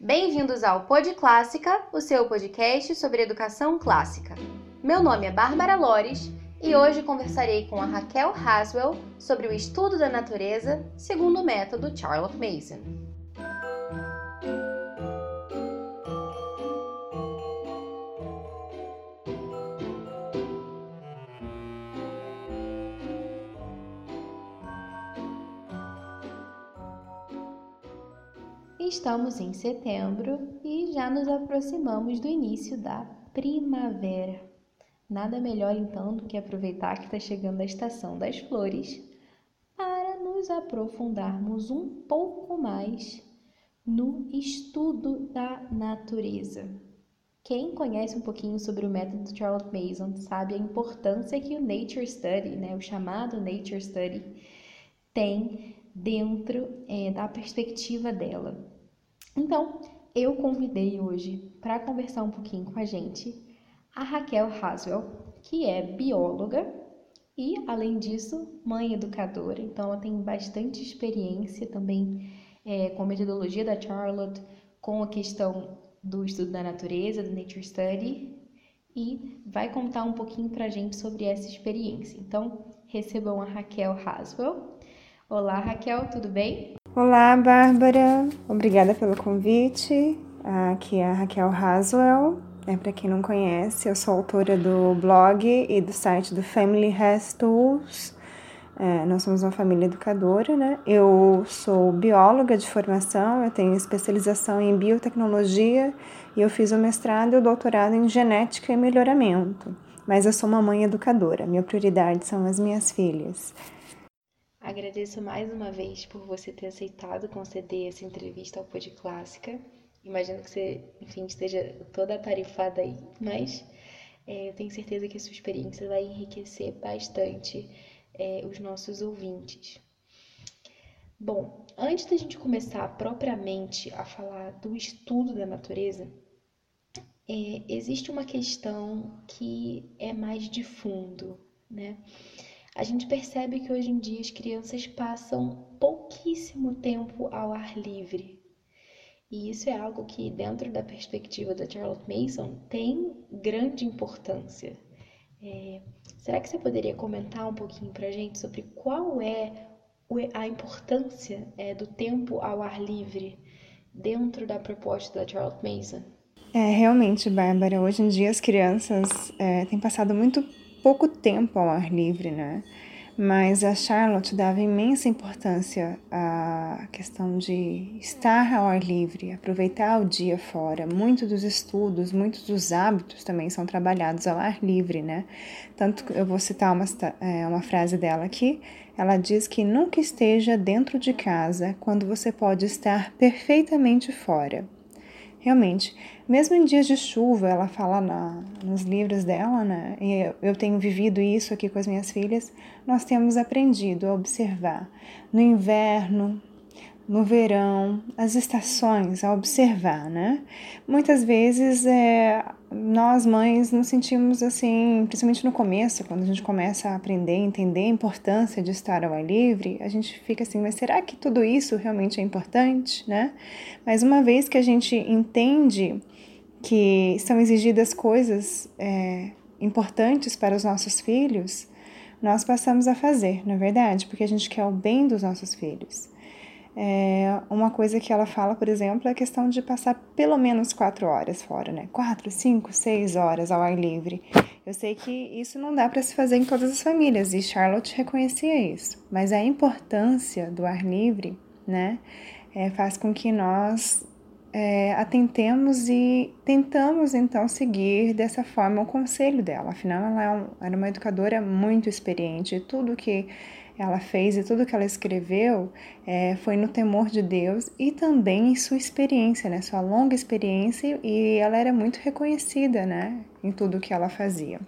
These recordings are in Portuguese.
Bem-vindos ao Pod Clássica, o seu podcast sobre educação clássica. Meu nome é Bárbara Lores e hoje conversarei com a Raquel Haswell sobre o estudo da natureza segundo o método Charlotte Mason. Estamos em setembro e já nos aproximamos do início da primavera. Nada melhor então do que aproveitar que está chegando a estação das flores para nos aprofundarmos um pouco mais no estudo da natureza. Quem conhece um pouquinho sobre o método Charlotte Mason sabe a importância que o Nature Study, né, o chamado Nature Study, tem dentro é, da perspectiva dela. Então, eu convidei hoje para conversar um pouquinho com a gente a Raquel Haswell, que é bióloga e, além disso, mãe educadora. Então, ela tem bastante experiência também é, com a metodologia da Charlotte, com a questão do estudo da natureza, do Nature Study, e vai contar um pouquinho para a gente sobre essa experiência. Então, recebam a Raquel Haswell. Olá, Raquel, tudo bem? Olá, Bárbara. Obrigada pelo convite. Aqui é a Raquel Haswell. É, Para quem não conhece, eu sou autora do blog e do site do Family Has Tools. É, nós somos uma família educadora, né? Eu sou bióloga de formação, eu tenho especialização em biotecnologia e eu fiz o mestrado e o doutorado em genética e melhoramento. Mas eu sou uma mãe educadora, minha prioridade são as minhas filhas. Agradeço mais uma vez por você ter aceitado conceder essa entrevista ao Pod Clássica. Imagino que você, enfim, esteja toda atarefada aí, mas é, eu tenho certeza que a sua experiência vai enriquecer bastante é, os nossos ouvintes. Bom, antes da gente começar propriamente a falar do estudo da natureza, é, existe uma questão que é mais de fundo, né? A gente percebe que hoje em dia as crianças passam pouquíssimo tempo ao ar livre. E isso é algo que, dentro da perspectiva da Charlotte Mason, tem grande importância. É, será que você poderia comentar um pouquinho para a gente sobre qual é a importância é, do tempo ao ar livre dentro da proposta da Charlotte Mason? É, realmente, Bárbara, hoje em dia as crianças é, têm passado muito pouco tempo ao ar livre, né? Mas a Charlotte dava imensa importância à questão de estar ao ar livre, aproveitar o dia fora. Muitos dos estudos, muitos dos hábitos também são trabalhados ao ar livre, né? Tanto que eu vou citar uma, é, uma frase dela aqui. Ela diz que nunca esteja dentro de casa quando você pode estar perfeitamente fora. Realmente, mesmo em dias de chuva, ela fala na, nos livros dela, né? E eu, eu tenho vivido isso aqui com as minhas filhas. Nós temos aprendido a observar no inverno, no verão, as estações, a observar, né? Muitas vezes é, nós mães nos sentimos assim, principalmente no começo, quando a gente começa a aprender, entender a importância de estar ao ar livre, a gente fica assim, mas será que tudo isso realmente é importante, né? Mas uma vez que a gente entende que são exigidas coisas é, importantes para os nossos filhos, nós passamos a fazer, não é verdade? Porque a gente quer o bem dos nossos filhos. É, uma coisa que ela fala, por exemplo, é a questão de passar pelo menos quatro horas fora, né? Quatro, cinco, seis horas ao ar livre. Eu sei que isso não dá para se fazer em todas as famílias e Charlotte reconhecia isso, mas a importância do ar livre, né, é, faz com que nós é, atentemos e tentamos então seguir dessa forma o conselho dela. Afinal, ela é era uma educadora muito experiente tudo que ela fez e tudo que ela escreveu é, foi no temor de Deus e também em sua experiência, né? Sua longa experiência e ela era muito reconhecida, né? Em tudo que ela fazia.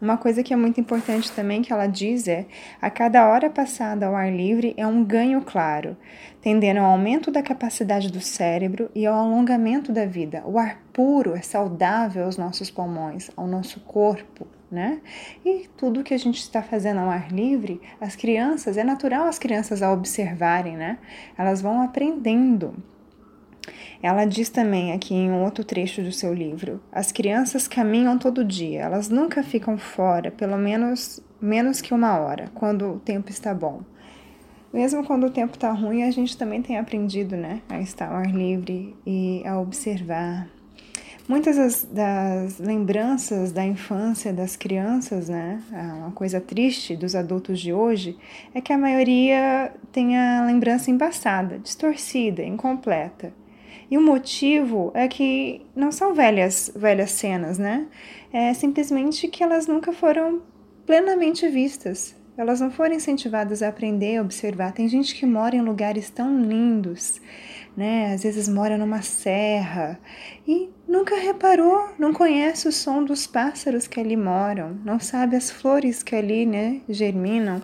Uma coisa que é muito importante também que ela diz é: a cada hora passada ao ar livre é um ganho claro, tendendo ao aumento da capacidade do cérebro e ao alongamento da vida. O ar puro é saudável aos nossos pulmões, ao nosso corpo, né? E tudo que a gente está fazendo ao ar livre, as crianças, é natural as crianças a observarem, né? Elas vão aprendendo. Ela diz também aqui em um outro trecho do seu livro: as crianças caminham todo dia, elas nunca ficam fora, pelo menos menos que uma hora, quando o tempo está bom. Mesmo quando o tempo está ruim, a gente também tem aprendido, né, a estar ao ar livre e a observar. Muitas das, das lembranças da infância das crianças, né, uma coisa triste dos adultos de hoje, é que a maioria tem a lembrança embaçada, distorcida, incompleta. E o motivo é que não são velhas, velhas cenas, né? É simplesmente que elas nunca foram plenamente vistas. Elas não foram incentivadas a aprender, a observar. Tem gente que mora em lugares tão lindos, né? Às vezes mora numa serra e nunca reparou, não conhece o som dos pássaros que ali moram, não sabe as flores que ali, né, germinam.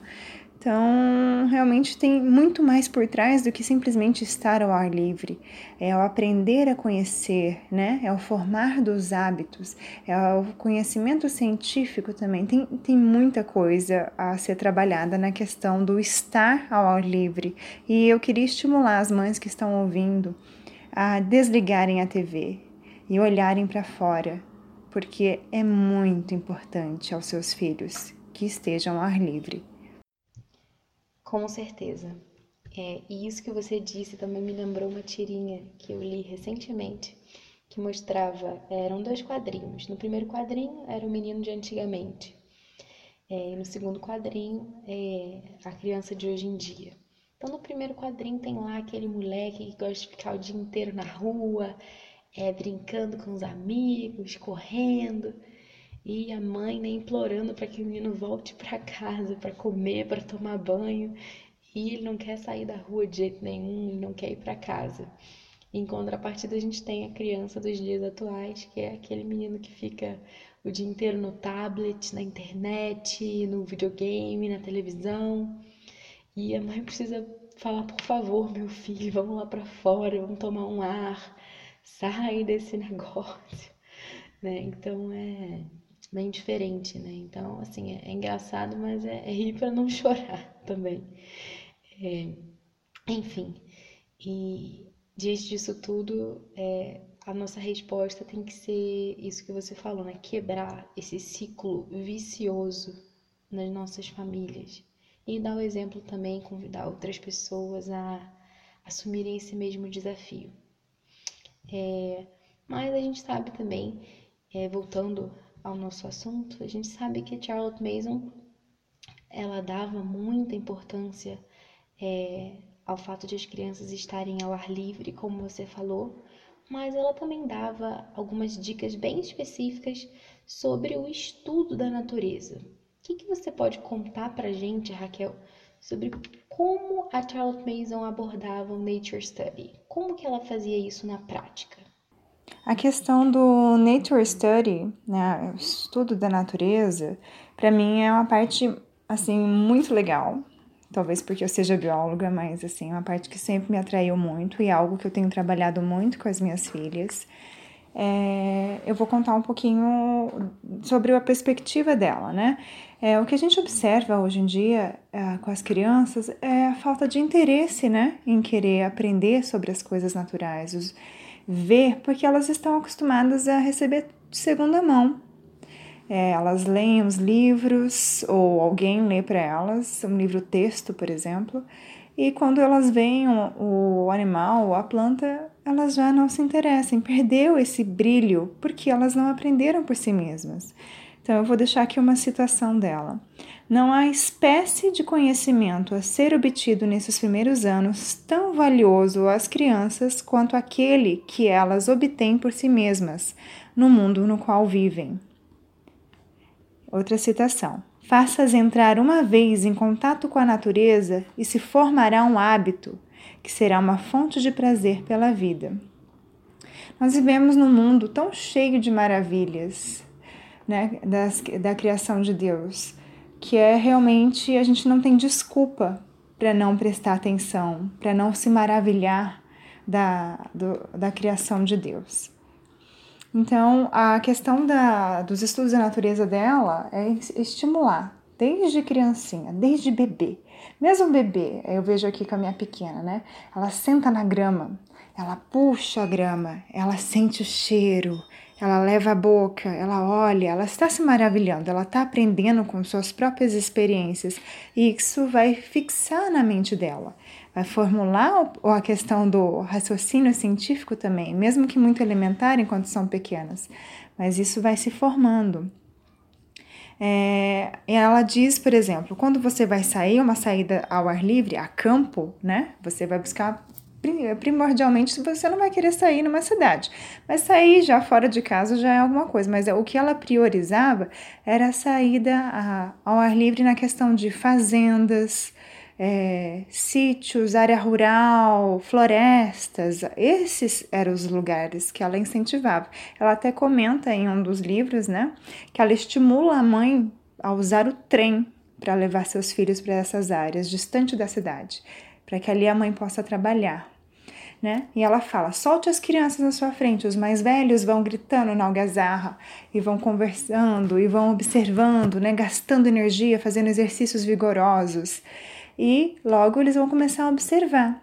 Então, realmente tem muito mais por trás do que simplesmente estar ao ar livre. É o aprender a conhecer, né? É o formar dos hábitos, é o conhecimento científico também. Tem, tem muita coisa a ser trabalhada na questão do estar ao ar livre. E eu queria estimular as mães que estão ouvindo a desligarem a TV e olharem para fora, porque é muito importante aos seus filhos que estejam ao ar livre. Com certeza. É, e isso que você disse também me lembrou uma tirinha que eu li recentemente, que mostrava, eram dois quadrinhos. No primeiro quadrinho era o menino de antigamente, é, no segundo quadrinho é a criança de hoje em dia. Então no primeiro quadrinho tem lá aquele moleque que gosta de ficar o dia inteiro na rua, é, brincando com os amigos, correndo e a mãe né, implorando para que o menino volte para casa para comer, para tomar banho, e ele não quer sair da rua de jeito nenhum, ele não quer ir para casa. Em contrapartida, a gente tem a criança dos dias atuais, que é aquele menino que fica o dia inteiro no tablet, na internet, no videogame, na televisão. E a mãe precisa falar: por favor, meu filho, vamos lá para fora, vamos tomar um ar, sai desse negócio. Né? Então é bem diferente, né? Então, assim, é, é engraçado, mas é, é rir para não chorar também. É, enfim, e diante disso tudo, é, a nossa resposta tem que ser isso que você falou, né? Quebrar esse ciclo vicioso nas nossas famílias. E dar o exemplo também, convidar outras pessoas a assumirem esse mesmo desafio. É, mas a gente sabe também, é, voltando ao nosso assunto, a gente sabe que Charlotte Mason ela dava muita importância é, ao fato de as crianças estarem ao ar livre, como você falou, mas ela também dava algumas dicas bem específicas sobre o estudo da natureza. O que, que você pode contar para gente, Raquel, sobre como a Charlotte Mason abordava o Nature Study? Como que ela fazia isso na prática? A questão do nature study, né, estudo da natureza, para mim é uma parte assim muito legal. Talvez porque eu seja bióloga, mas assim, é uma parte que sempre me atraiu muito e é algo que eu tenho trabalhado muito com as minhas filhas. É, eu vou contar um pouquinho sobre a perspectiva dela, né? É, o que a gente observa hoje em dia é, com as crianças é a falta de interesse, né, em querer aprender sobre as coisas naturais, os, ver, porque elas estão acostumadas a receber de segunda mão. É, elas leem os livros, ou alguém lê para elas, um livro texto, por exemplo, e quando elas veem o, o animal, a planta, elas já não se interessam, perdeu esse brilho, porque elas não aprenderam por si mesmas. Então, eu vou deixar aqui uma citação dela. Não há espécie de conhecimento a ser obtido nesses primeiros anos tão valioso às crianças quanto aquele que elas obtêm por si mesmas, no mundo no qual vivem. Outra citação. Faças entrar uma vez em contato com a natureza e se formará um hábito que será uma fonte de prazer pela vida. Nós vivemos num mundo tão cheio de maravilhas, né, das, da criação de Deus que é realmente a gente não tem desculpa para não prestar atenção, para não se maravilhar da, do, da criação de Deus. Então, a questão da, dos estudos da natureza dela é estimular desde criancinha, desde bebê. Mesmo bebê, eu vejo aqui com a minha pequena, né? Ela senta na grama, ela puxa a grama, ela sente o cheiro, ela leva a boca, ela olha, ela está se maravilhando, ela está aprendendo com suas próprias experiências e isso vai fixar na mente dela, vai formular a questão do raciocínio científico também, mesmo que muito elementar enquanto são pequenas, mas isso vai se formando. É, ela diz, por exemplo, quando você vai sair, uma saída ao ar livre, a campo, né? Você vai buscar primordialmente você não vai querer sair numa cidade, mas sair já fora de casa já é alguma coisa. Mas o que ela priorizava era a saída ao ar livre na questão de fazendas, é, sítios, área rural, florestas, esses eram os lugares que ela incentivava. Ela até comenta em um dos livros, né, que ela estimula a mãe a usar o trem para levar seus filhos para essas áreas, distante da cidade, para que ali a mãe possa trabalhar. Né? E ela fala: solte as crianças na sua frente, os mais velhos vão gritando na algazarra e vão conversando e vão observando, né? gastando energia, fazendo exercícios vigorosos e logo eles vão começar a observar.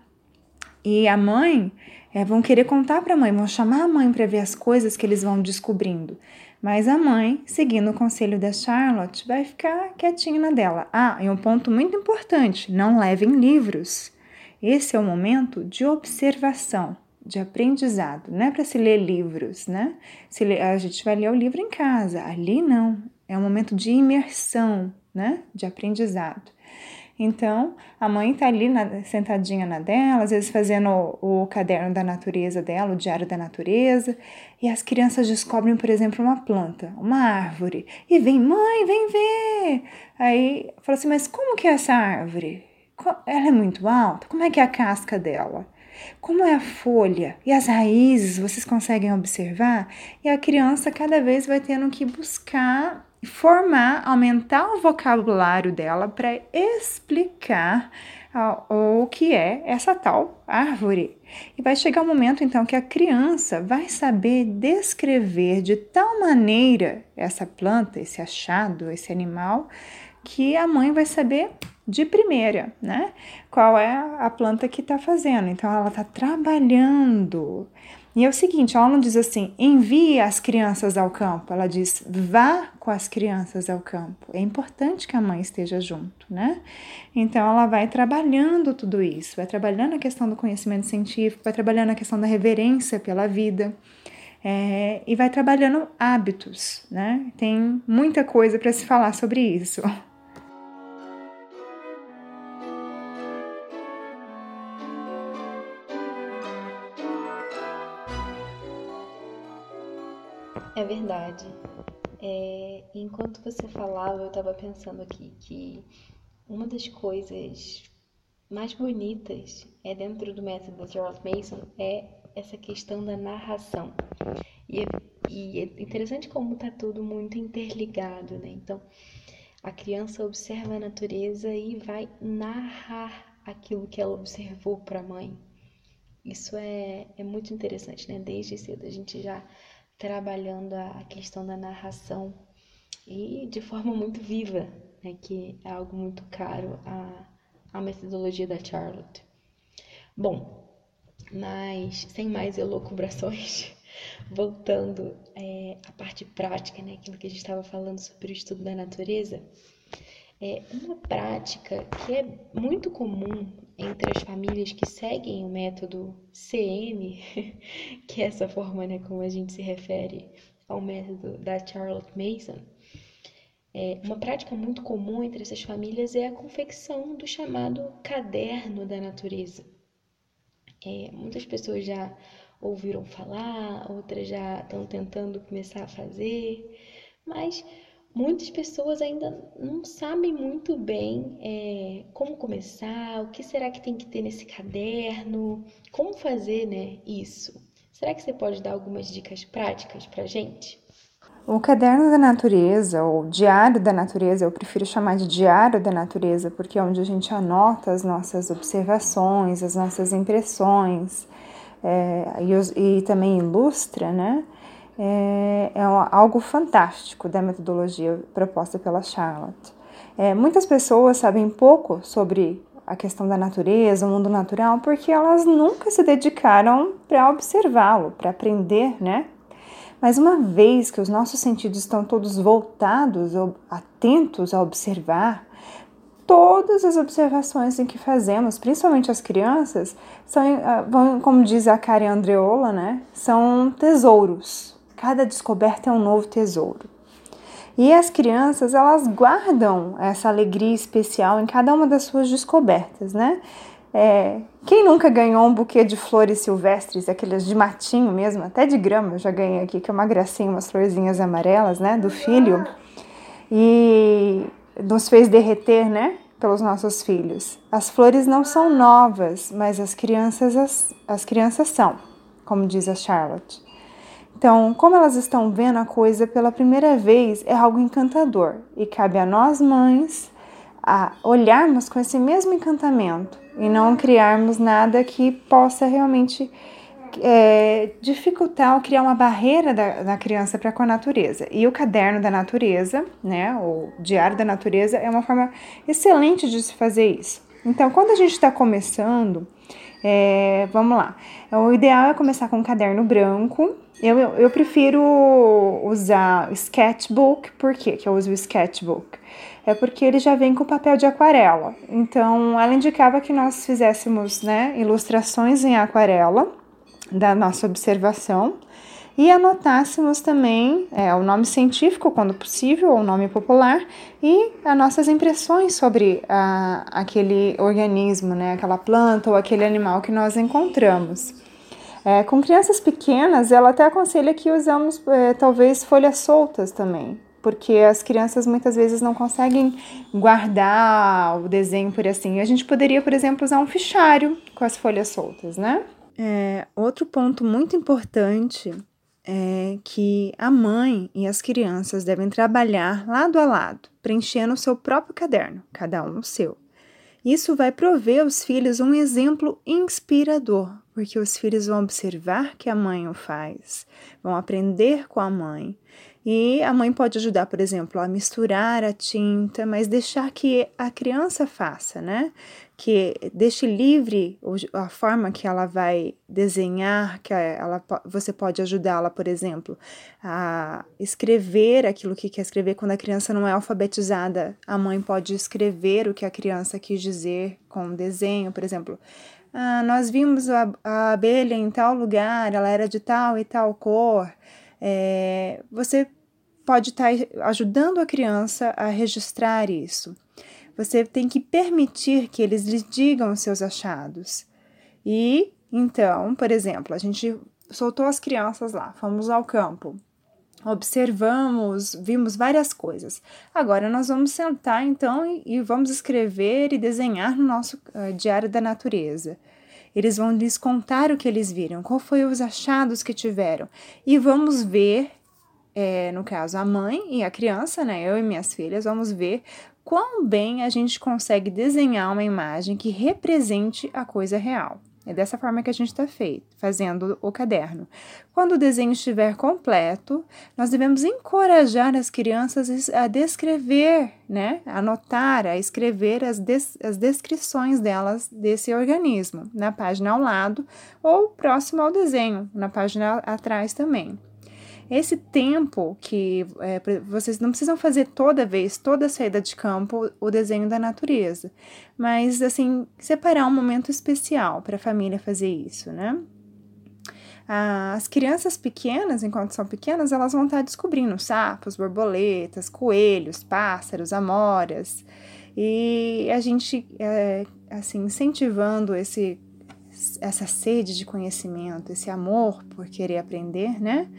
E a mãe é, vão querer contar para a mãe, vão chamar a mãe para ver as coisas que eles vão descobrindo. Mas a mãe, seguindo o conselho da Charlotte, vai ficar quietinha na dela. Ah, e um ponto muito importante: não levem livros. Esse é o momento de observação, de aprendizado. Não é para se ler livros, né? Se a gente vai ler o livro em casa. Ali não. É um momento de imersão, né? De aprendizado. Então, a mãe está ali na, sentadinha na dela, às vezes fazendo o, o, caderno da natureza dela, o diário da natureza, e as crianças descobrem, por exemplo, uma planta, uma árvore, e vem, mãe, vem ver! Aí fala assim, mas como que é essa árvore? Ela é muito alta? Como é que é a casca dela? Como é a folha e as raízes, vocês conseguem observar? E a criança cada vez vai tendo que buscar formar, aumentar o vocabulário dela para explicar uh, o que é essa tal árvore. E vai chegar um momento então que a criança vai saber descrever de tal maneira essa planta, esse achado, esse animal, que a mãe vai saber de primeira, né? Qual é a planta que está fazendo. Então ela está trabalhando e é o seguinte, ela não diz assim, envie as crianças ao campo, ela diz, vá com as crianças ao campo. É importante que a mãe esteja junto, né? Então ela vai trabalhando tudo isso, vai trabalhando a questão do conhecimento científico, vai trabalhando a questão da reverência pela vida. É, e vai trabalhando hábitos, né? Tem muita coisa para se falar sobre isso. É, enquanto você falava, eu estava pensando aqui que uma das coisas mais bonitas é dentro do método da Charles Mason é essa questão da narração. E é, e é interessante como está tudo muito interligado, né? Então, a criança observa a natureza e vai narrar aquilo que ela observou para a mãe. Isso é, é muito interessante, né? Desde cedo a gente já trabalhando a questão da narração e de forma muito viva, né, que é algo muito caro à, à metodologia da Charlotte. Bom, mas sem mais elocubrações, voltando é, à parte prática, né, aquilo que a gente estava falando sobre o estudo da natureza, é uma prática que é muito comum entre as famílias que seguem o método CM, que é essa forma, né, como a gente se refere ao método da Charlotte Mason, é, uma prática muito comum entre essas famílias é a confecção do chamado caderno da natureza. É, muitas pessoas já ouviram falar, outras já estão tentando começar a fazer, mas muitas pessoas ainda não sabem muito bem é, como começar, o que será que tem que ter nesse caderno, como fazer né, isso. Será que você pode dar algumas dicas práticas para gente? O caderno da natureza, ou diário da natureza, eu prefiro chamar de diário da natureza, porque é onde a gente anota as nossas observações, as nossas impressões, é, e, e também ilustra, né? É, é algo fantástico da metodologia proposta pela Charlotte. É, muitas pessoas sabem pouco sobre a questão da natureza, o mundo natural, porque elas nunca se dedicaram para observá-lo, para aprender, né? Mas uma vez que os nossos sentidos estão todos voltados, atentos a observar, todas as observações em que fazemos, principalmente as crianças, são, ah, como diz a Karen Andreola, né, são tesouros. Cada descoberta é um novo tesouro. E as crianças, elas guardam essa alegria especial em cada uma das suas descobertas, né? É, quem nunca ganhou um buquê de flores silvestres, aqueles de matinho mesmo, até de grama, eu já ganhei aqui, que é uma gracinha, umas florzinhas amarelas, né, do filho. E nos fez derreter, né, pelos nossos filhos. As flores não são novas, mas as crianças as, as crianças são, como diz a Charlotte. Então, como elas estão vendo a coisa pela primeira vez, é algo encantador e cabe a nós mães a olharmos com esse mesmo encantamento e não criarmos nada que possa realmente é, dificultar ou criar uma barreira da, da criança para com a natureza. E o caderno da natureza, né, o diário da natureza, é uma forma excelente de se fazer isso. Então, quando a gente está começando, é, vamos lá. O ideal é começar com um caderno branco. Eu, eu, prefiro usar sketchbook, por quê que eu uso o sketchbook? É porque ele já vem com papel de aquarela. Então, ela indicava que nós fizéssemos né, ilustrações em aquarela da nossa observação e anotássemos também é, o nome científico, quando possível, ou o nome popular, e as nossas impressões sobre a, aquele organismo, né, aquela planta ou aquele animal que nós encontramos. É, com crianças pequenas, ela até aconselha que usamos é, talvez folhas soltas também, porque as crianças muitas vezes não conseguem guardar o desenho por assim. A gente poderia, por exemplo, usar um fichário com as folhas soltas, né? É, outro ponto muito importante é que a mãe e as crianças devem trabalhar lado a lado, preenchendo o seu próprio caderno, cada um o seu. Isso vai prover aos filhos um exemplo inspirador, porque os filhos vão observar que a mãe o faz, vão aprender com a mãe e a mãe pode ajudar, por exemplo, a misturar a tinta, mas deixar que a criança faça, né? Que deixe livre a forma que ela vai desenhar, que ela, você pode ajudá-la, por exemplo, a escrever aquilo que quer escrever. Quando a criança não é alfabetizada, a mãe pode escrever o que a criança quis dizer com um desenho, por exemplo. Ah, nós vimos a, a abelha em tal lugar, ela era de tal e tal cor. É, você pode estar ajudando a criança a registrar isso. Você tem que permitir que eles lhe digam os seus achados. E então, por exemplo, a gente soltou as crianças lá, fomos ao campo, observamos, vimos várias coisas. Agora nós vamos sentar então e, vamos escrever e desenhar no nosso uh, diário da natureza. Eles vão lhes contar o que eles viram, qual foi os achados que tiveram e vamos ver é, no caso, a mãe e a criança, né? Eu e minhas filhas, vamos ver quão bem a gente consegue desenhar uma imagem que represente a coisa real. É dessa forma que a gente está fazendo o caderno. Quando o desenho estiver completo, nós devemos encorajar as crianças a descrever, né? A anotar, a escrever as, des as descrições delas desse organismo, na página ao lado ou próximo ao desenho, na página atrás também. Esse tempo que é, vocês não precisam fazer toda vez, toda saída de campo, o desenho da natureza, mas assim, separar um momento especial para a família fazer isso, né? As crianças pequenas, enquanto são pequenas, elas vão estar descobrindo sapos, borboletas, coelhos, pássaros, amoras. E a gente, é, assim, incentivando esse, essa sede de conhecimento, esse amor por querer aprender, né?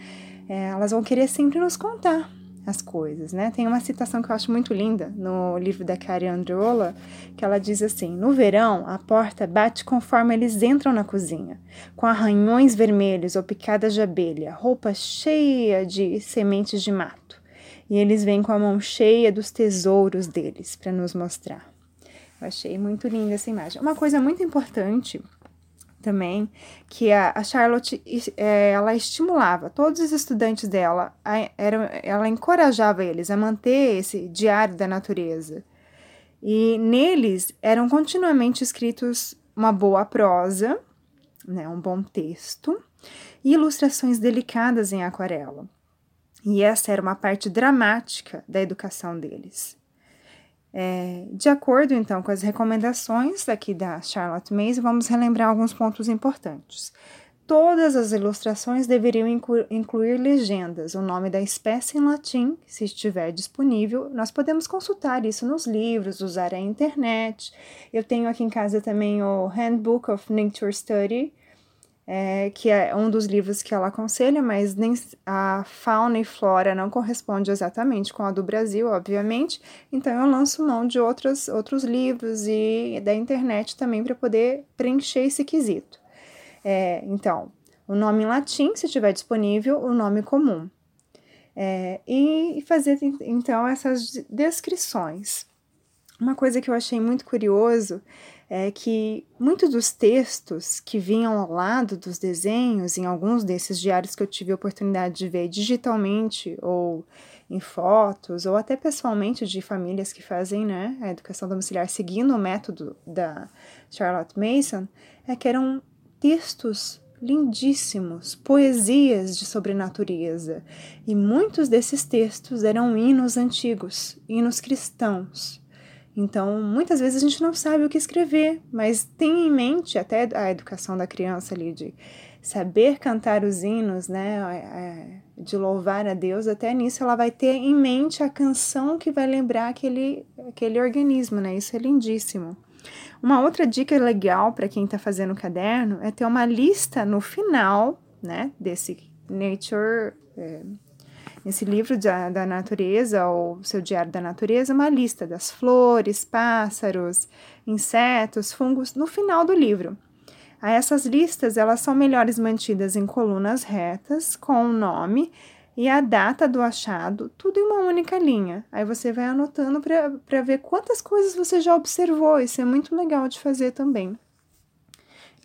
É, elas vão querer sempre nos contar as coisas, né? Tem uma citação que eu acho muito linda no livro da Karen Androla, que ela diz assim: No verão, a porta bate conforme eles entram na cozinha, com arranhões vermelhos ou picadas de abelha, roupa cheia de sementes de mato. E eles vêm com a mão cheia dos tesouros deles para nos mostrar. Eu achei muito linda essa imagem. Uma coisa muito importante também, que a, a Charlotte é, ela estimulava todos os estudantes dela, a, era, ela encorajava eles a manter esse diário da natureza. E neles eram continuamente escritos uma boa prosa, né, um bom texto, e ilustrações delicadas em aquarela. E essa era uma parte dramática da educação deles. É, de acordo, então, com as recomendações aqui da Charlotte Mason, vamos relembrar alguns pontos importantes. Todas as ilustrações deveriam incluir legendas, o nome da espécie em latim, se estiver disponível. Nós podemos consultar isso nos livros, usar a internet. Eu tenho aqui em casa também o Handbook of Nature Study, é, que é um dos livros que ela aconselha, mas nem a fauna e flora não corresponde exatamente com a do Brasil, obviamente. Então eu lanço mão de outros, outros livros e da internet também para poder preencher esse quesito. É, então, o nome em latim, se estiver disponível, o nome comum. É, e fazer então essas descrições. Uma coisa que eu achei muito curioso é que muitos dos textos que vinham ao lado dos desenhos, em alguns desses diários que eu tive a oportunidade de ver digitalmente ou em fotos, ou até pessoalmente de famílias que fazem né, a educação domiciliar seguindo o método da Charlotte Mason, é que eram textos lindíssimos, poesias de sobrenatureza, e muitos desses textos eram hinos antigos, hinos cristãos. Então, muitas vezes a gente não sabe o que escrever, mas tem em mente até a educação da criança ali de saber cantar os hinos, né, de louvar a Deus, até nisso ela vai ter em mente a canção que vai lembrar aquele, aquele organismo, né? Isso é lindíssimo. Uma outra dica legal para quem está fazendo o caderno é ter uma lista no final, né, desse Nature, é, esse livro da, da natureza, ou seu diário da natureza, uma lista das flores, pássaros, insetos, fungos, no final do livro. Essas listas elas são melhores mantidas em colunas retas, com o nome e a data do achado, tudo em uma única linha. Aí você vai anotando para ver quantas coisas você já observou. Isso é muito legal de fazer também.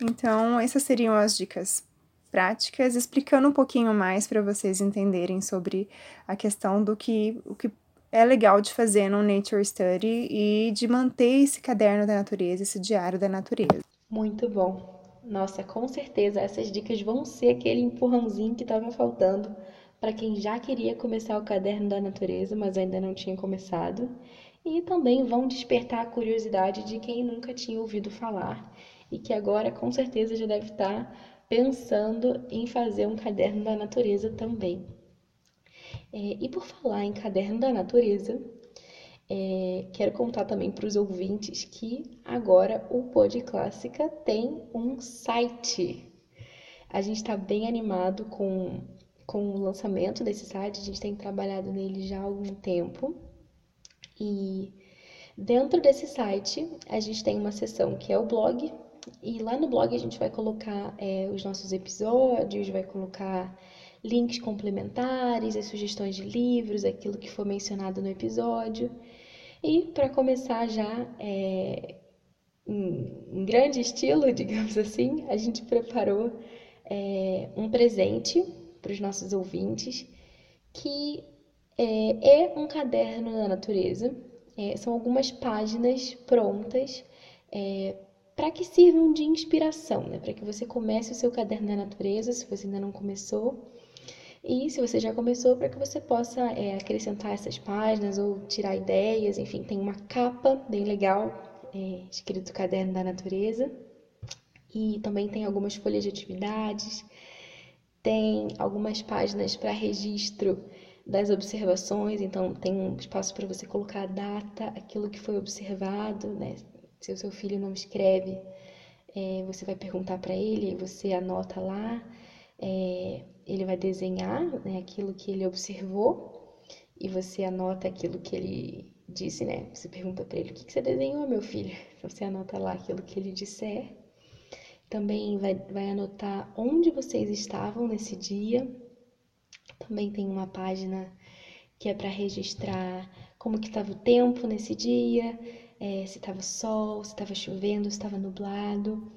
Então, essas seriam as dicas práticas, explicando um pouquinho mais para vocês entenderem sobre a questão do que, o que é legal de fazer no Nature Study e de manter esse caderno da natureza, esse diário da natureza. Muito bom. Nossa, com certeza essas dicas vão ser aquele empurrãozinho que estava faltando para quem já queria começar o caderno da natureza, mas ainda não tinha começado, e também vão despertar a curiosidade de quem nunca tinha ouvido falar e que agora com certeza já deve estar pensando em fazer um caderno da natureza também. É, e por falar em caderno da natureza, é, quero contar também para os ouvintes que agora o Pod Clássica tem um site. A gente está bem animado com com o lançamento desse site, a gente tem trabalhado nele já há algum tempo. E dentro desse site, a gente tem uma seção que é o blog, e lá no blog a gente vai colocar é, os nossos episódios, vai colocar links complementares, as sugestões de livros, aquilo que for mencionado no episódio. E para começar já é, em, em, grande estilo, digamos assim, a gente preparou é, um presente para os nossos ouvintes, que é, é, um caderno da natureza. É, são algumas páginas prontas é, para que sirvam de inspiração, né? para que você comece o seu caderno da natureza, se você ainda não começou. E se você já começou, para que você possa é, acrescentar essas páginas ou tirar ideias, enfim, tem uma capa bem legal, é, escrito Caderno da Natureza. E também tem algumas folhas de atividades, tem algumas páginas para registro das observações, então tem um espaço para você colocar a data, aquilo que foi observado, né? Se o seu filho não escreve, é, você vai perguntar para ele, você anota lá, é, ele vai desenhar né, aquilo que ele observou e você anota aquilo que ele disse, né? Você pergunta para ele: o que, que você desenhou, meu filho? Você anota lá aquilo que ele disser também vai, vai anotar onde vocês estavam nesse dia. Também tem uma página que é para registrar como que estava o tempo nesse dia, é, se estava sol, se estava chovendo, se estava nublado,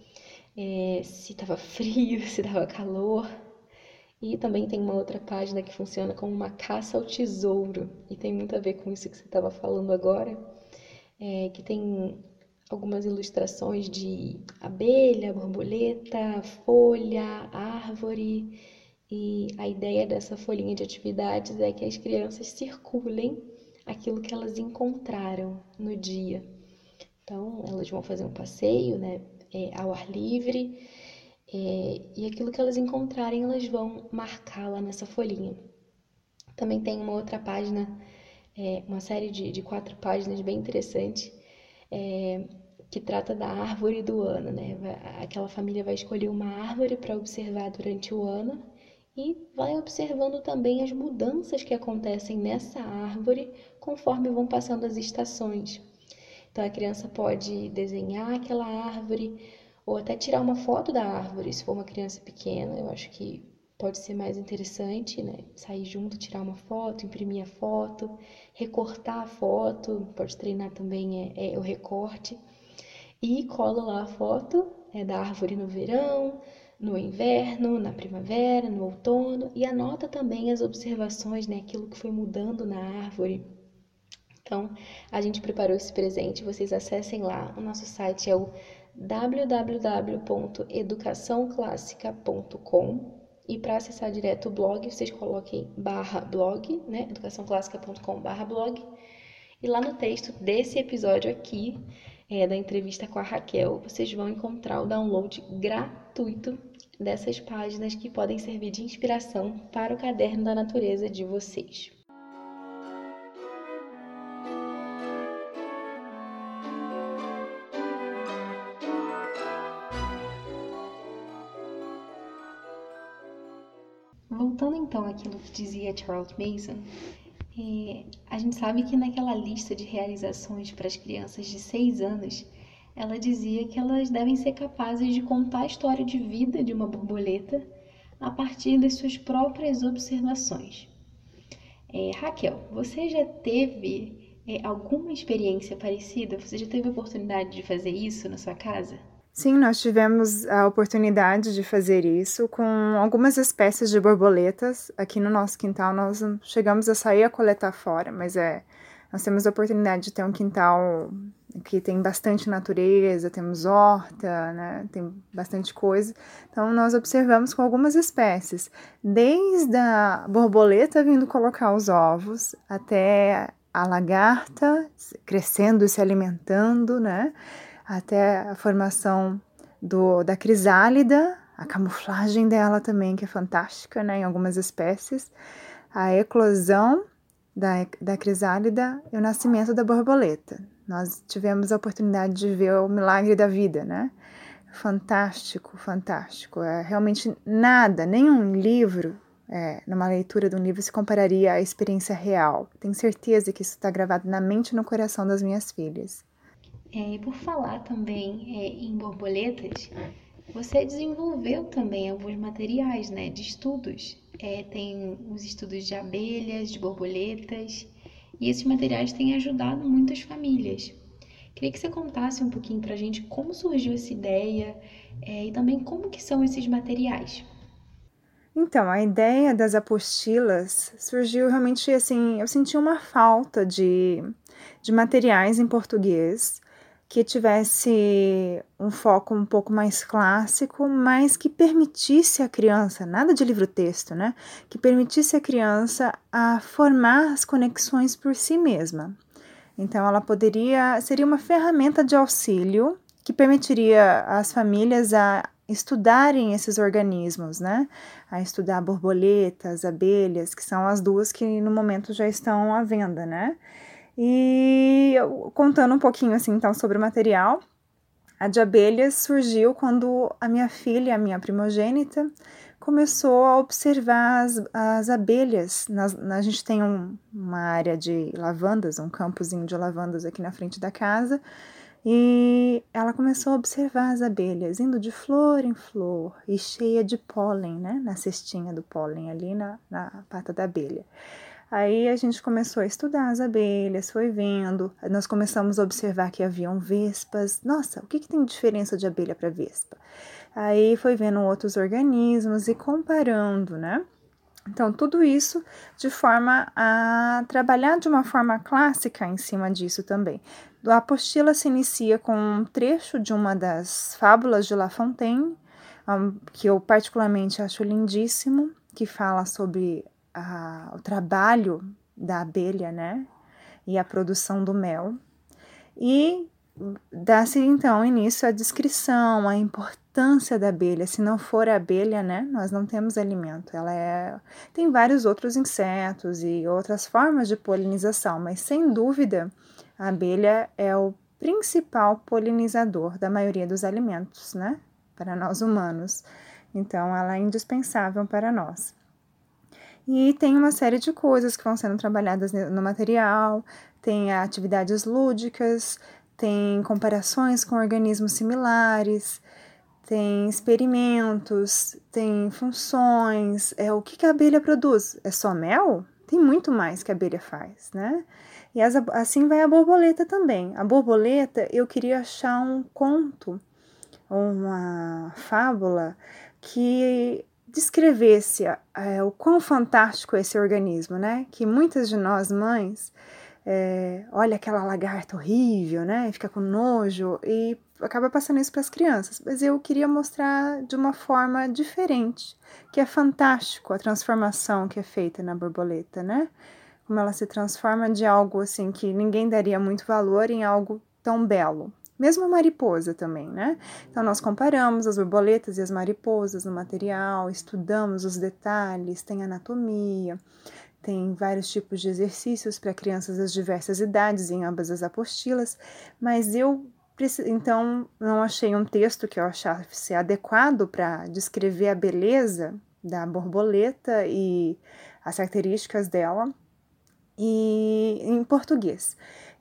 é, se estava frio, se estava calor. E também tem uma outra página que funciona como uma caça ao tesouro, e tem muito a ver com isso que você estava falando agora. é, que tem algumas ilustrações de abelha, borboleta, folha, árvore. E a ideia dessa folhinha de atividades é que as crianças circulem aquilo que elas encontraram no dia. Então, elas vão fazer um passeio né, é, ao ar livre é, e aquilo que elas encontrarem, elas vão marcar lá nessa folhinha. Também tem uma outra página, é, uma série de, de quatro páginas bem interessante, é, que trata da árvore do ano. Né? Aquela família vai escolher uma árvore para observar durante o ano e vai observando também as mudanças que acontecem nessa árvore conforme vão passando as estações. Então a criança pode desenhar aquela árvore ou até tirar uma foto da árvore, se for uma criança pequena. Eu acho que pode ser mais interessante, né? Sair junto, tirar uma foto, imprimir a foto, recortar a foto, pode treinar também é, é o recorte. E cola lá a foto é, da árvore no verão, no inverno, na primavera, no outono e anota também as observações, né, aquilo que foi mudando na árvore. Então, a gente preparou esse presente, vocês acessem lá. O nosso site é o www.educaçãoclássica.com e para acessar direto o blog, vocês coloquem barra blog, né, educaçãoclássica.com barra blog e lá no texto desse episódio aqui, é, da entrevista com a Raquel, vocês vão encontrar o download gratuito dessas páginas que podem servir de inspiração para o caderno da natureza de vocês. Àquilo que dizia Charles Mason, é, a gente sabe que naquela lista de realizações para as crianças de 6 anos, ela dizia que elas devem ser capazes de contar a história de vida de uma borboleta a partir das suas próprias observações. É, Raquel, você já teve é, alguma experiência parecida? Você já teve a oportunidade de fazer isso na sua casa? Sim, nós tivemos a oportunidade de fazer isso com algumas espécies de borboletas. Aqui no nosso quintal nós chegamos a sair a coletar fora, mas é nós temos a oportunidade de ter um quintal que tem bastante natureza, temos horta, né, tem bastante coisa. Então nós observamos com algumas espécies, desde a borboleta vindo colocar os ovos até a lagarta crescendo e se alimentando, né? Até a formação do, da crisálida, a camuflagem dela também, que é fantástica né, em algumas espécies, a eclosão da, da crisálida e o nascimento da borboleta. Nós tivemos a oportunidade de ver o milagre da vida, né? Fantástico, fantástico. É realmente nada, nenhum livro, é, numa leitura de um livro, se compararia à experiência real. Tenho certeza que isso está gravado na mente e no coração das minhas filhas. É, por falar também é, em borboletas, você desenvolveu também alguns materiais né, de estudos. É, tem os estudos de abelhas, de borboletas, e esses materiais têm ajudado muitas famílias. Queria que você contasse um pouquinho para a gente como surgiu essa ideia é, e também como que são esses materiais. Então, a ideia das apostilas surgiu realmente assim, eu senti uma falta de, de materiais em português que tivesse um foco um pouco mais clássico, mas que permitisse a criança, nada de livro-texto, né? Que permitisse a criança a formar as conexões por si mesma. Então, ela poderia, seria uma ferramenta de auxílio que permitiria às famílias a estudarem esses organismos, né? A estudar borboletas, abelhas, que são as duas que no momento já estão à venda, né? E contando um pouquinho assim então sobre o material, a de abelhas surgiu quando a minha filha, a minha primogênita, começou a observar as, as abelhas. Nas, a gente tem um, uma área de lavandas, um campozinho de lavandas aqui na frente da casa, e ela começou a observar as abelhas indo de flor em flor e cheia de pólen, né? Na cestinha do pólen ali na, na pata da abelha. Aí a gente começou a estudar as abelhas, foi vendo, nós começamos a observar que haviam vespas. Nossa, o que, que tem diferença de abelha para vespa? Aí foi vendo outros organismos e comparando, né? Então, tudo isso de forma a trabalhar de uma forma clássica em cima disso também. A apostila se inicia com um trecho de uma das fábulas de La Fontaine, que eu particularmente acho lindíssimo, que fala sobre a, o trabalho da abelha, né? E a produção do mel. E dá-se então início à descrição, à importância da abelha. Se não for a abelha, né, nós não temos alimento. Ela é tem vários outros insetos e outras formas de polinização, mas sem dúvida a abelha é o principal polinizador da maioria dos alimentos, né, para nós humanos. Então ela é indispensável para nós. E tem uma série de coisas que vão sendo trabalhadas no material, tem atividades lúdicas, tem comparações com organismos similares, tem experimentos, tem funções. É o que, que a abelha produz? É só mel? Tem muito mais que a abelha faz, né? E as, assim vai a borboleta também. A borboleta, eu queria achar um conto, uma fábula que descrevesse é, o quão fantástico é esse organismo, né? Que muitas de nós mães é, olha aquela lagarta horrível, né? Fica com nojo e acaba passando isso para as crianças. Mas eu queria mostrar de uma forma diferente, que é fantástico a transformação que é feita na borboleta, né? Como ela se transforma de algo assim que ninguém daria muito valor em algo tão belo. Mesmo a mariposa também, né? Então, nós comparamos as borboletas e as mariposas no material, estudamos os detalhes, tem anatomia, tem vários tipos de exercícios para crianças das diversas idades em ambas as apostilas, mas eu então não achei um texto que eu achasse adequado para descrever a beleza da borboleta e as características dela e em português.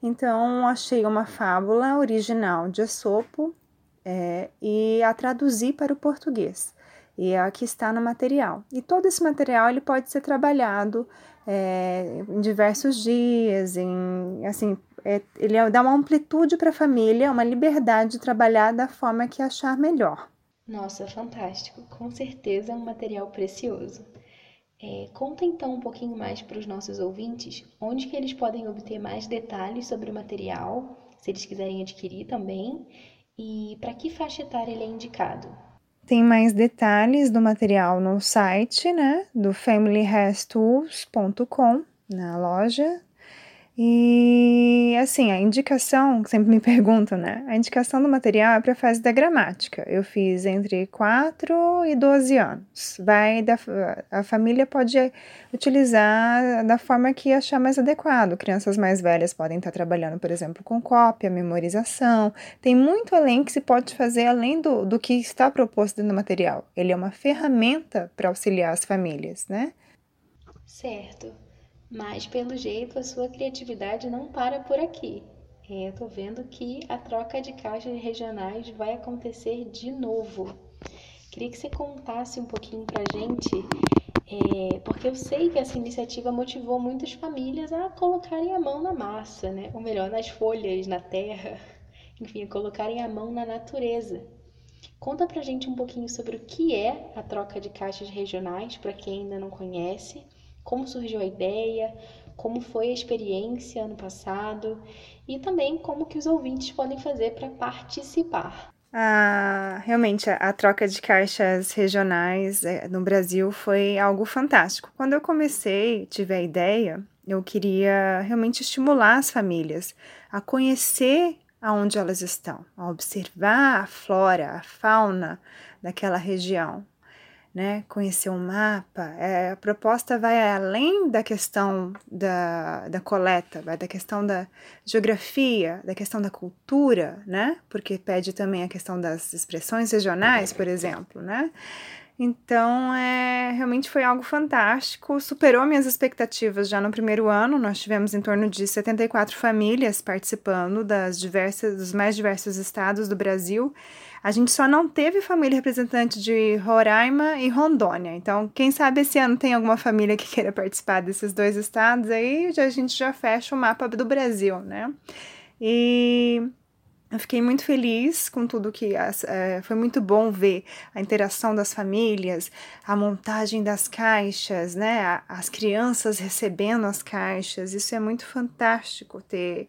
Então achei uma fábula original de Esopo é, e a traduzi para o português. E é a que está no material. E todo esse material ele pode ser trabalhado é, em diversos dias, em assim, é, ele dá uma amplitude para a família, uma liberdade de trabalhar da forma que achar melhor. Nossa, fantástico! Com certeza é um material precioso. É, conta então um pouquinho mais para os nossos ouvintes onde que eles podem obter mais detalhes sobre o material, se eles quiserem adquirir também, e para que faixa etária ele é indicado. Tem mais detalhes do material no site, né, do familyhastools.com, na loja. E assim, a indicação, sempre me perguntam, né? A indicação do material é para a fase da gramática. Eu fiz entre 4 e 12 anos. Vai da, a família pode utilizar da forma que achar mais adequado. Crianças mais velhas podem estar trabalhando, por exemplo, com cópia, memorização. Tem muito além que se pode fazer além do, do que está proposto no material. Ele é uma ferramenta para auxiliar as famílias, né? Certo. Mas, pelo jeito, a sua criatividade não para por aqui. É, tô vendo que a troca de caixas regionais vai acontecer de novo. Queria que você contasse um pouquinho pra gente, é, porque eu sei que essa iniciativa motivou muitas famílias a colocarem a mão na massa, né? Ou melhor, nas folhas, na terra, enfim, colocarem a mão na natureza. Conta pra gente um pouquinho sobre o que é a troca de caixas regionais, para quem ainda não conhece, como surgiu a ideia, como foi a experiência ano passado e também como que os ouvintes podem fazer para participar. Ah, realmente, a, troca de caixas regionais é, no Brasil foi algo fantástico. Quando eu comecei, tive a ideia, eu queria realmente estimular as famílias a conhecer aonde elas estão, a observar a flora, a fauna daquela região, né, conhecer o mapa. É, a proposta vai além da questão da, da coleta, vai da questão da geografia, da questão da cultura, né, porque pede também a questão das expressões regionais, por exemplo, né. Então, é, realmente foi algo fantástico, superou minhas expectativas já no primeiro ano. Nós tivemos em torno de 74 famílias participando das diversas, dos mais diversos estados do Brasil. A gente só não teve família representante de Roraima e Rondônia. Então, quem sabe esse ano tem alguma família que queira participar desses dois estados, aí a gente já fecha o mapa do Brasil, né? E eu fiquei muito feliz com tudo que é, foi muito bom ver a interação das famílias, a montagem das caixas, né? As crianças recebendo as caixas. Isso é muito fantástico ter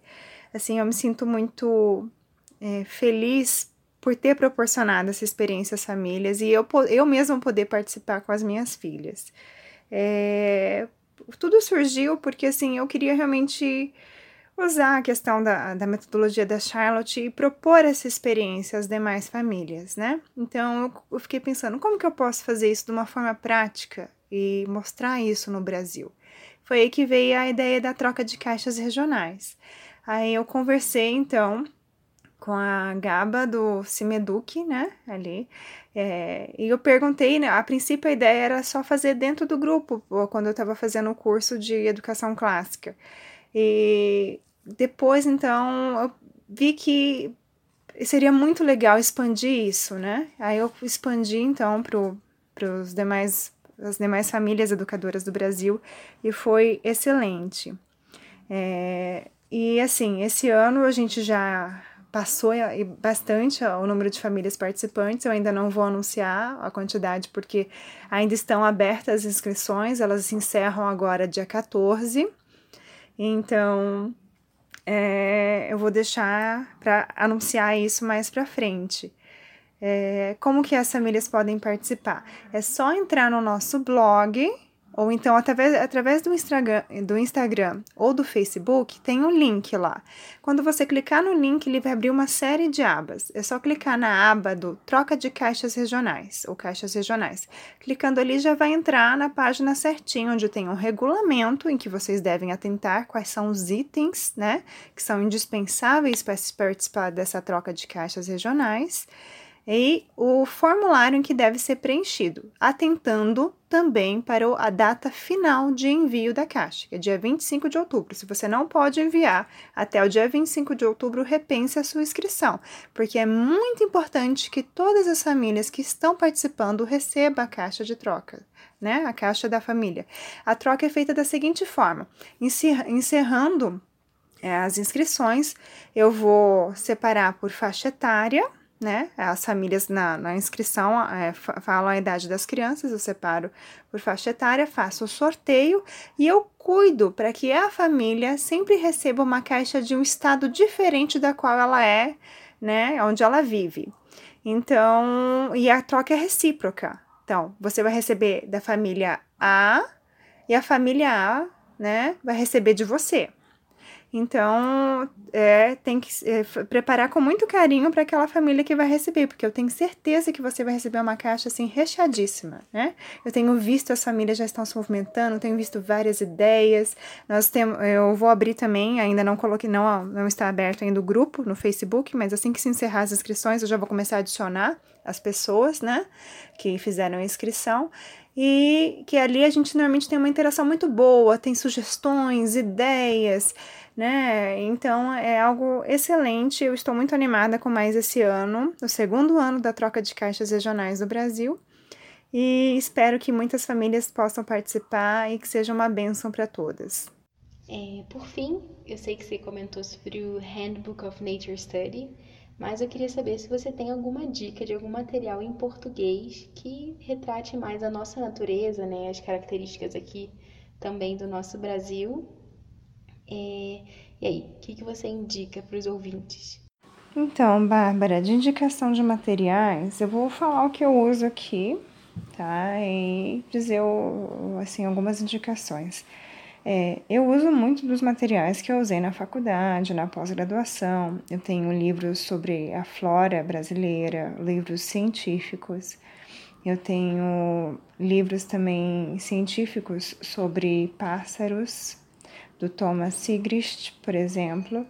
Assim, eu me sinto muito é, feliz por ter proporcionado essa experiência às famílias e eu, eu mesma poder participar com as minhas filhas. É, tudo surgiu porque, assim, eu queria realmente usar a questão da, da metodologia da Charlotte e propor essa experiência às demais famílias, né? Então, eu, fiquei pensando, como que eu posso fazer isso de uma forma prática e mostrar isso no Brasil? Foi aí que veio a ideia da troca de caixas regionais. Aí eu conversei, então, com a Gaba do Cimeduc, né, ali, é, e eu perguntei, né, a princípio a ideia era só fazer dentro do grupo, quando eu estava fazendo o curso de educação clássica. E depois, então, eu vi que seria muito legal expandir isso, né? Aí eu expandi, então, para os demais as demais famílias educadoras do Brasil e foi excelente. É, e assim, esse ano a gente já passou bastante o número de famílias participantes. Eu ainda não vou anunciar a quantidade porque ainda estão abertas as inscrições, elas se encerram agora dia 14. Então, é, eu vou deixar para anunciar isso mais para frente. É, como que as famílias podem participar? É só entrar no nosso blog ou então através, através do, Instagram, do Instagram ou do Facebook, tem um link lá. Quando você clicar no link, ele vai abrir uma série de abas. É só clicar na aba do Troca de Caixas Regionais ou Caixas Regionais. Clicando ali, já vai entrar na página certinho, onde tem um regulamento em que vocês devem atentar quais são os itens, né, que são indispensáveis para participar dessa troca de caixas regionais e o formulário em que deve ser preenchido, atentando também para a data final de envio da caixa, que é dia 25 de outubro. Se você não pode enviar até o dia 25 de outubro, repense a sua inscrição, porque é muito importante que todas as famílias que estão participando recebam a caixa de troca. Né, a caixa da família. A troca é feita da seguinte forma: encerrando é, as inscrições, eu vou separar por faixa etária, né? As famílias na, na inscrição é, falam a idade das crianças, eu separo por faixa etária, faço o sorteio e eu cuido para que a família sempre receba uma caixa de um estado diferente da qual ela é, né? Onde ela vive. Então, e a troca é recíproca. Então, você vai receber da família A e a família A, né, vai receber de você. Então, é, tem que é, preparar com muito carinho para aquela família que vai receber, porque eu tenho certeza que você vai receber uma caixa assim recheadíssima, né? Eu tenho visto as famílias já estão se movimentando, tenho visto várias ideias. Nós temos, eu vou abrir também, ainda não coloquei, não, não está aberto ainda o grupo no Facebook, mas assim que se encerrar as inscrições, eu já vou começar a adicionar as pessoas, né, que fizeram a inscrição e que ali a gente normalmente tem uma interação muito boa, tem sugestões, ideias né? Então é algo excelente. Eu estou muito animada com mais esse ano, o segundo ano da troca de caixas regionais do Brasil. E espero que muitas famílias possam participar e que seja uma bênção para todas. É, por fim, eu sei que você comentou sobre o Handbook of Nature Study, mas eu queria saber se você tem alguma dica de algum material em português que retrate mais a nossa natureza, né, as características aqui também do nosso Brasil é, e aí, o que, que você indica para os ouvintes? Então, Bárbara, de indicação de materiais, eu vou falar o que eu uso aqui, tá? E dizer, assim, algumas indicações. É, eu uso muito dos materiais que eu usei na faculdade, na pós-graduação. Eu tenho livros sobre a flora brasileira, livros científicos. Eu tenho livros também científicos sobre pássaros, do Thomas Sigrist, por exemplo,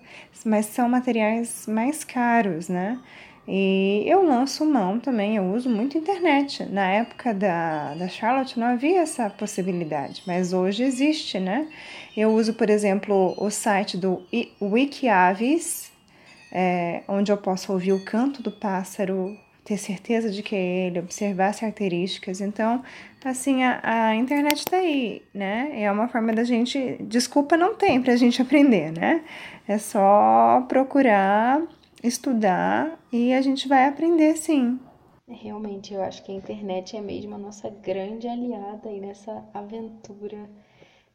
mas são materiais mais caros, né? E eu lanço mão também, eu uso muito internet. Na época da, da Charlotte não havia essa possibilidade, mas hoje existe, né? Eu uso, por exemplo, o site do Wikiavis, é, onde eu posso ouvir o canto do pássaro ter certeza de que é ele, observar as características. Então, assim, a, a internet está aí, né? É uma forma da gente. Desculpa não tem para a gente aprender, né? É só procurar, estudar e a gente vai aprender sim. Realmente, eu acho que a internet é mesmo a nossa grande aliada aí nessa aventura.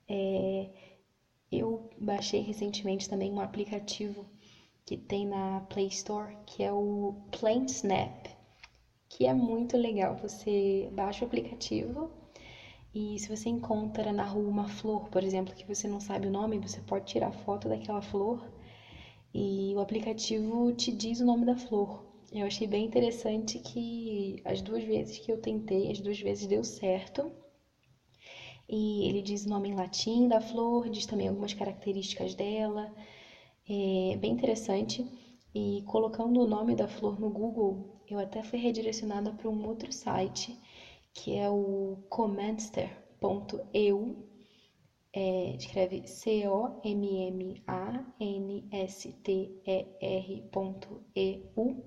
É, eu baixei recentemente também um aplicativo que tem na Play Store, que é o Plant Snap, que é muito legal. Você baixa o aplicativo e se você encontra na rua uma flor, por exemplo, que você não sabe o nome, você pode tirar foto daquela flor e o aplicativo te diz o nome da flor. Eu achei bem interessante que as duas vezes que eu tentei, as duas vezes deu certo. E ele diz o nome em latim da flor, diz também algumas características dela. É bem interessante. E colocando o nome da flor no Google, eu até fui redirecionada para um outro site, que é o commanster.eu. É, escreve C-O-M-M-A-N-S-T-E-R.eu.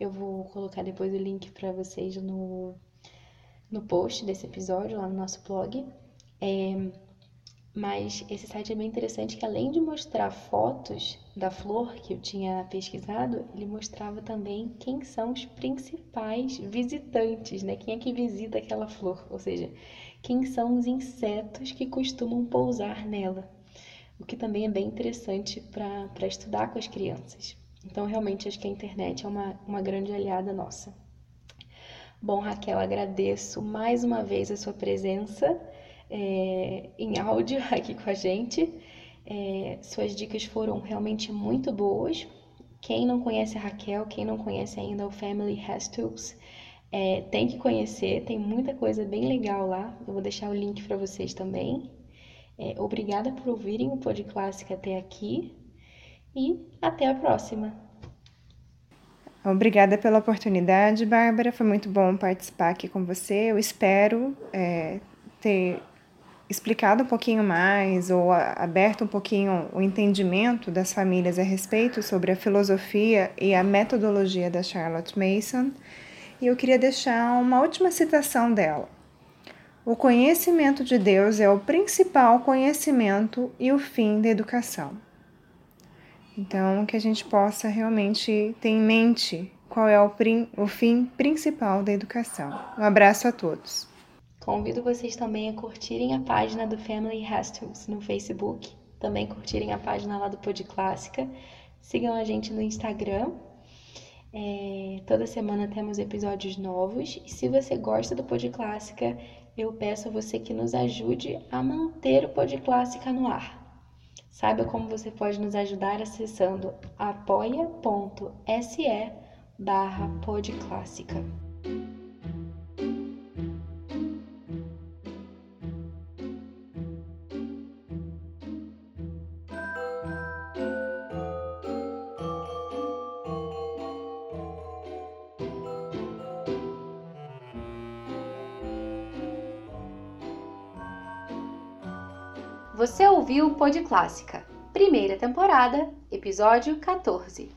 Eu vou colocar depois o link para vocês no, no post desse episódio, lá no nosso blog. É, mas esse site é bem interessante que além de mostrar fotos da flor que eu tinha pesquisado, ele mostrava também quem são os principais visitantes, né? Quem é que visita aquela flor, ou seja, quem são os insetos que costumam pousar nela. O que também é bem interessante para estudar com as crianças. Então, realmente, acho que a internet é uma, uma grande aliada nossa. Bom, Raquel, agradeço mais uma vez a sua presença é, em áudio aqui com a gente. É, suas dicas foram realmente muito boas. Quem não conhece a Raquel, quem não conhece ainda o Family Hastings, é, tem que conhecer, tem muita coisa bem legal lá. Eu vou deixar o link para vocês também. É, obrigada por ouvirem o Pod Clássica até aqui e até a próxima. Obrigada pela oportunidade, Bárbara. Foi muito bom participar aqui com você. Eu espero é, ter explicado um pouquinho mais ou aberto um pouquinho o entendimento das famílias a respeito sobre a filosofia e a metodologia da Charlotte Mason. E eu queria deixar uma última citação dela. O conhecimento de Deus é o principal conhecimento e o fim da educação. Então, que a gente possa realmente ter em mente qual é o, o fim principal da educação. Um abraço a todos. Convido vocês também a curtirem a página do Family Hastings no Facebook, também curtirem a página lá do Pod Clássica, sigam a gente no Instagram. É, toda semana temos episódios novos e se você gosta do Pod Clássica, eu peço a você que nos ajude a manter o Pod Clássica no ar. Saiba como você pode nos ajudar acessando apoia.se barra podclássica. Você ouviu o Pod Clássica, primeira temporada, episódio 14.